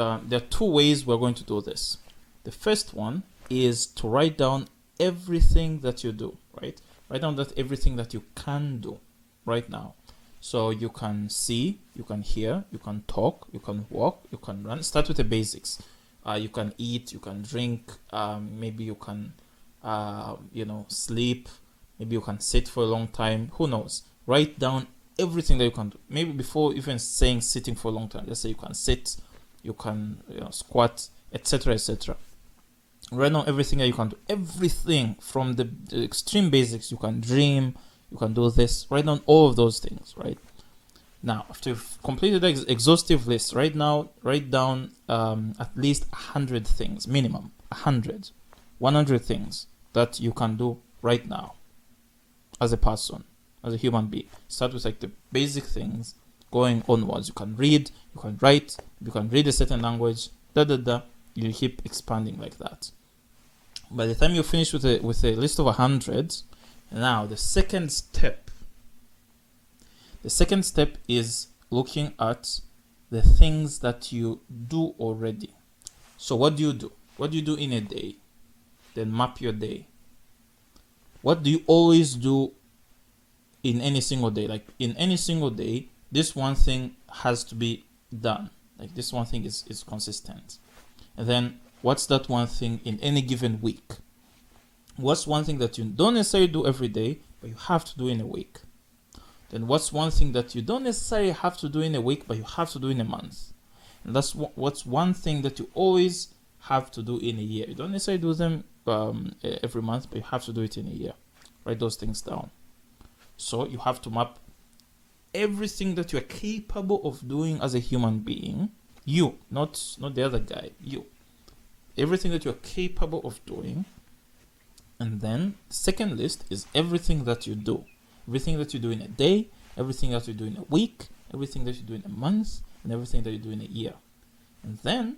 uh, there are two ways we're going to do this. The first one is to write down everything that you do, right? Write down that everything that you can do right now. So you can see, you can hear, you can talk, you can walk, you can run. Start with the basics. Uh, you can eat, you can drink, um, maybe you can, uh, you know, sleep, maybe you can sit for a long time. Who knows? Write down everything that you can do. Maybe before even saying sitting for a long time, let's say you can sit, you can you know, squat, etc., etc. Write down everything that you can do. Everything from the, the extreme basics. You can dream, you can do this. Write down all of those things, right? Now, after you've completed the ex- exhaustive list, right now, write down um, at least 100 things, minimum 100, 100 things that you can do right now as a person, as a human being. Start with like the basic things going onwards. You can read, you can write, you can read a certain language, da da da. You keep expanding like that. By the time you finish with a with a list of 100, now the second step the second step is looking at the things that you do already. So, what do you do? What do you do in a day? Then map your day. What do you always do in any single day? Like in any single day, this one thing has to be done. Like this one thing is, is consistent. And then what's that one thing in any given week? What's one thing that you don't necessarily do every day, but you have to do in a week? then what's one thing that you don't necessarily have to do in a week, but you have to do in a month? And that's what's one thing that you always have to do in a year. You don't necessarily do them um, every month, but you have to do it in a year. Write those things down. So you have to map everything that you are capable of doing as a human being. You, not not the other guy. You. Everything that you are capable of doing. And then second list is everything that you do everything that you do in a day, everything that you do in a week, everything that you do in a month, and everything that you do in a year. And then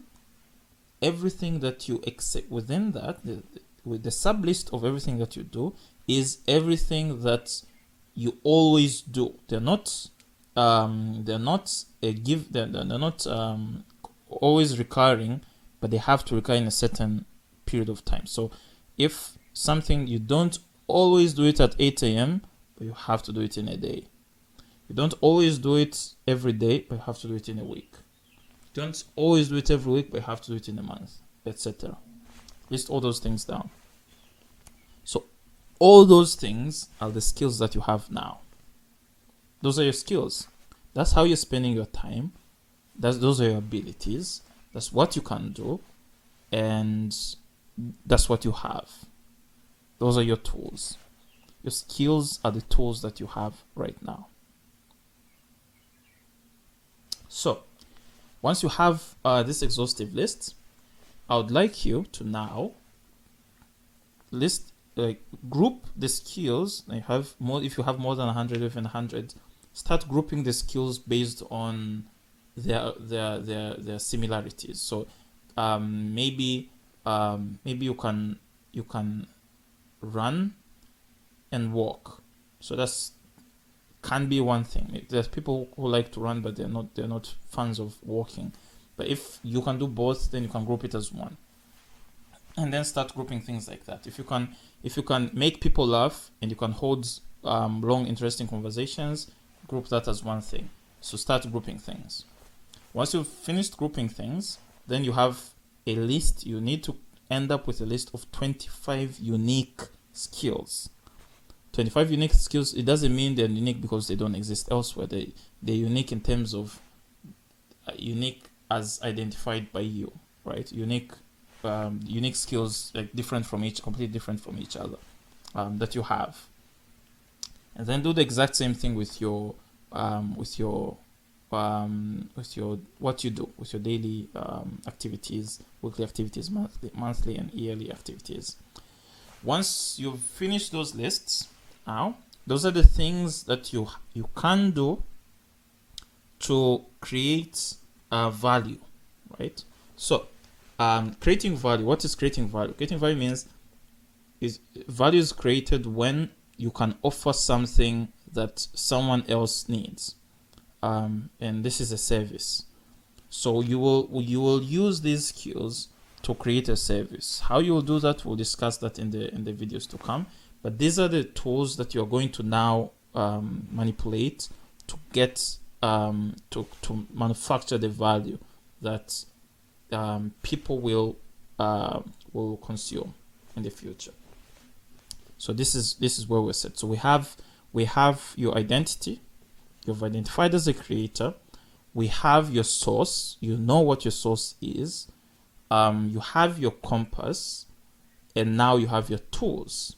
everything that you accept within that, the, with the sub list of everything that you do, is everything that you always do. They're not um, they're not a give they're, they're not um, always recurring, but they have to recur in a certain period of time. So if something you don't always do it at 8 a.m but you have to do it in a day. You don't always do it every day, but you have to do it in a week. You don't always do it every week, but you have to do it in a month, etc. List all those things down. All those things are the skills that you have now. Those are your skills. That's how you're spending your time. That's those are your abilities. That's what you can do, and that's what you have. Those are your tools. Your skills are the tools that you have right now. So, once you have uh, this exhaustive list, I would like you to now list like group the skills. I have more if you have more than 100 even 100 start grouping the skills based on their their their their similarities. So um, maybe um, maybe you can you can run and walk. So that's can be one thing. There's people who like to run, but they're not they're not fans of walking. But if you can do both, then you can group it as one, and then start grouping things like that. If you can if you can make people laugh and you can hold um, long, interesting conversations, group that as one thing. So start grouping things. Once you've finished grouping things, then you have a list. You need to end up with a list of 25 unique skills 25 unique skills it doesn't mean they're unique because they don't exist elsewhere they they're unique in terms of uh, unique as identified by you right unique um, unique skills like different from each completely different from each other um, that you have and then do the exact same thing with your um, with your um, with your what you do with your daily um, activities weekly activities monthly monthly and yearly activities once you've finished those lists now, those are the things that you you can do to create uh, value, right? So, um, creating value. What is creating value? Creating value means is value is created when you can offer something that someone else needs, um, and this is a service. So you will you will use these skills to create a service. How you will do that, we'll discuss that in the in the videos to come. But these are the tools that you're going to now um, manipulate to get um, to to manufacture the value that um, people will uh, will consume in the future. So this is this is where we're set. So we have we have your identity. You've identified as a creator. We have your source. You know what your source is. Um, you have your compass, and now you have your tools.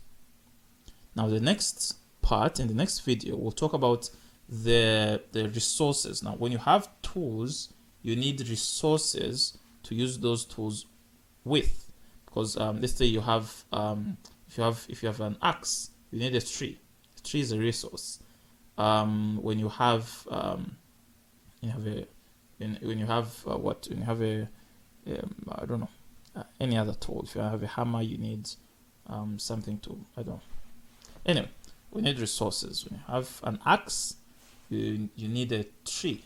Now the next part in the next video, we'll talk about the the resources. Now, when you have tools, you need resources to use those tools with. Because um, let's say you have um, if you have if you have an axe, you need a tree. A tree is a resource. Um, when you have um, you have a when, you have uh, what when you have a um, I don't know uh, any other tool. If you have a hammer, you need um, something to I don't know. Anyway, we need resources. When you have an axe, you you need a tree.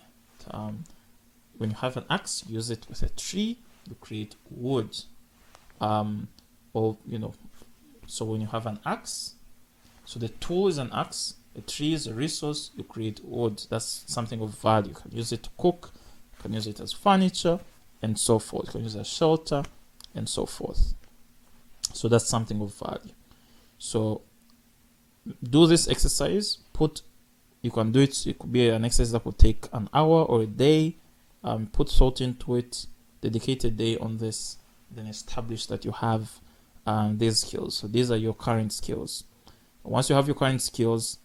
When you have an axe, use it with a tree. You create wood. Um, or you know, so when you have an axe, so the tool is an axe. A tree is a resource. You create wood. That's something of value. You can use it to cook. You can use it as furniture, and so forth. You can use it as shelter, and so forth. So that's something of value. So do this exercise. Put you can do it. It could be an exercise that could take an hour or a day. Um, put thought into it. Dedicate a day on this. Then establish that you have um, these skills. So these are your current skills. Once you have your current skills,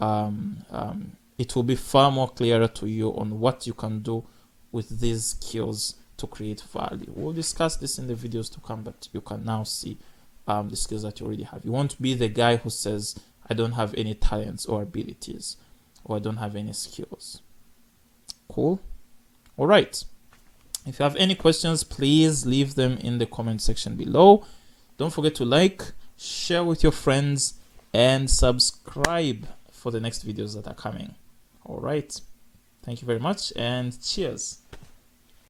um, um, it will be far more clearer to you on what you can do with these skills to create value. We'll discuss this in the videos to come, but you can now see um, the skills that you already have. You won't be the guy who says, I don't have any talents or abilities or I don't have any skills. Cool. All right. If you have any questions, please leave them in the comment section below. Don't forget to like, share with your friends, and subscribe for the next videos that are coming. All right. Thank you very much and cheers.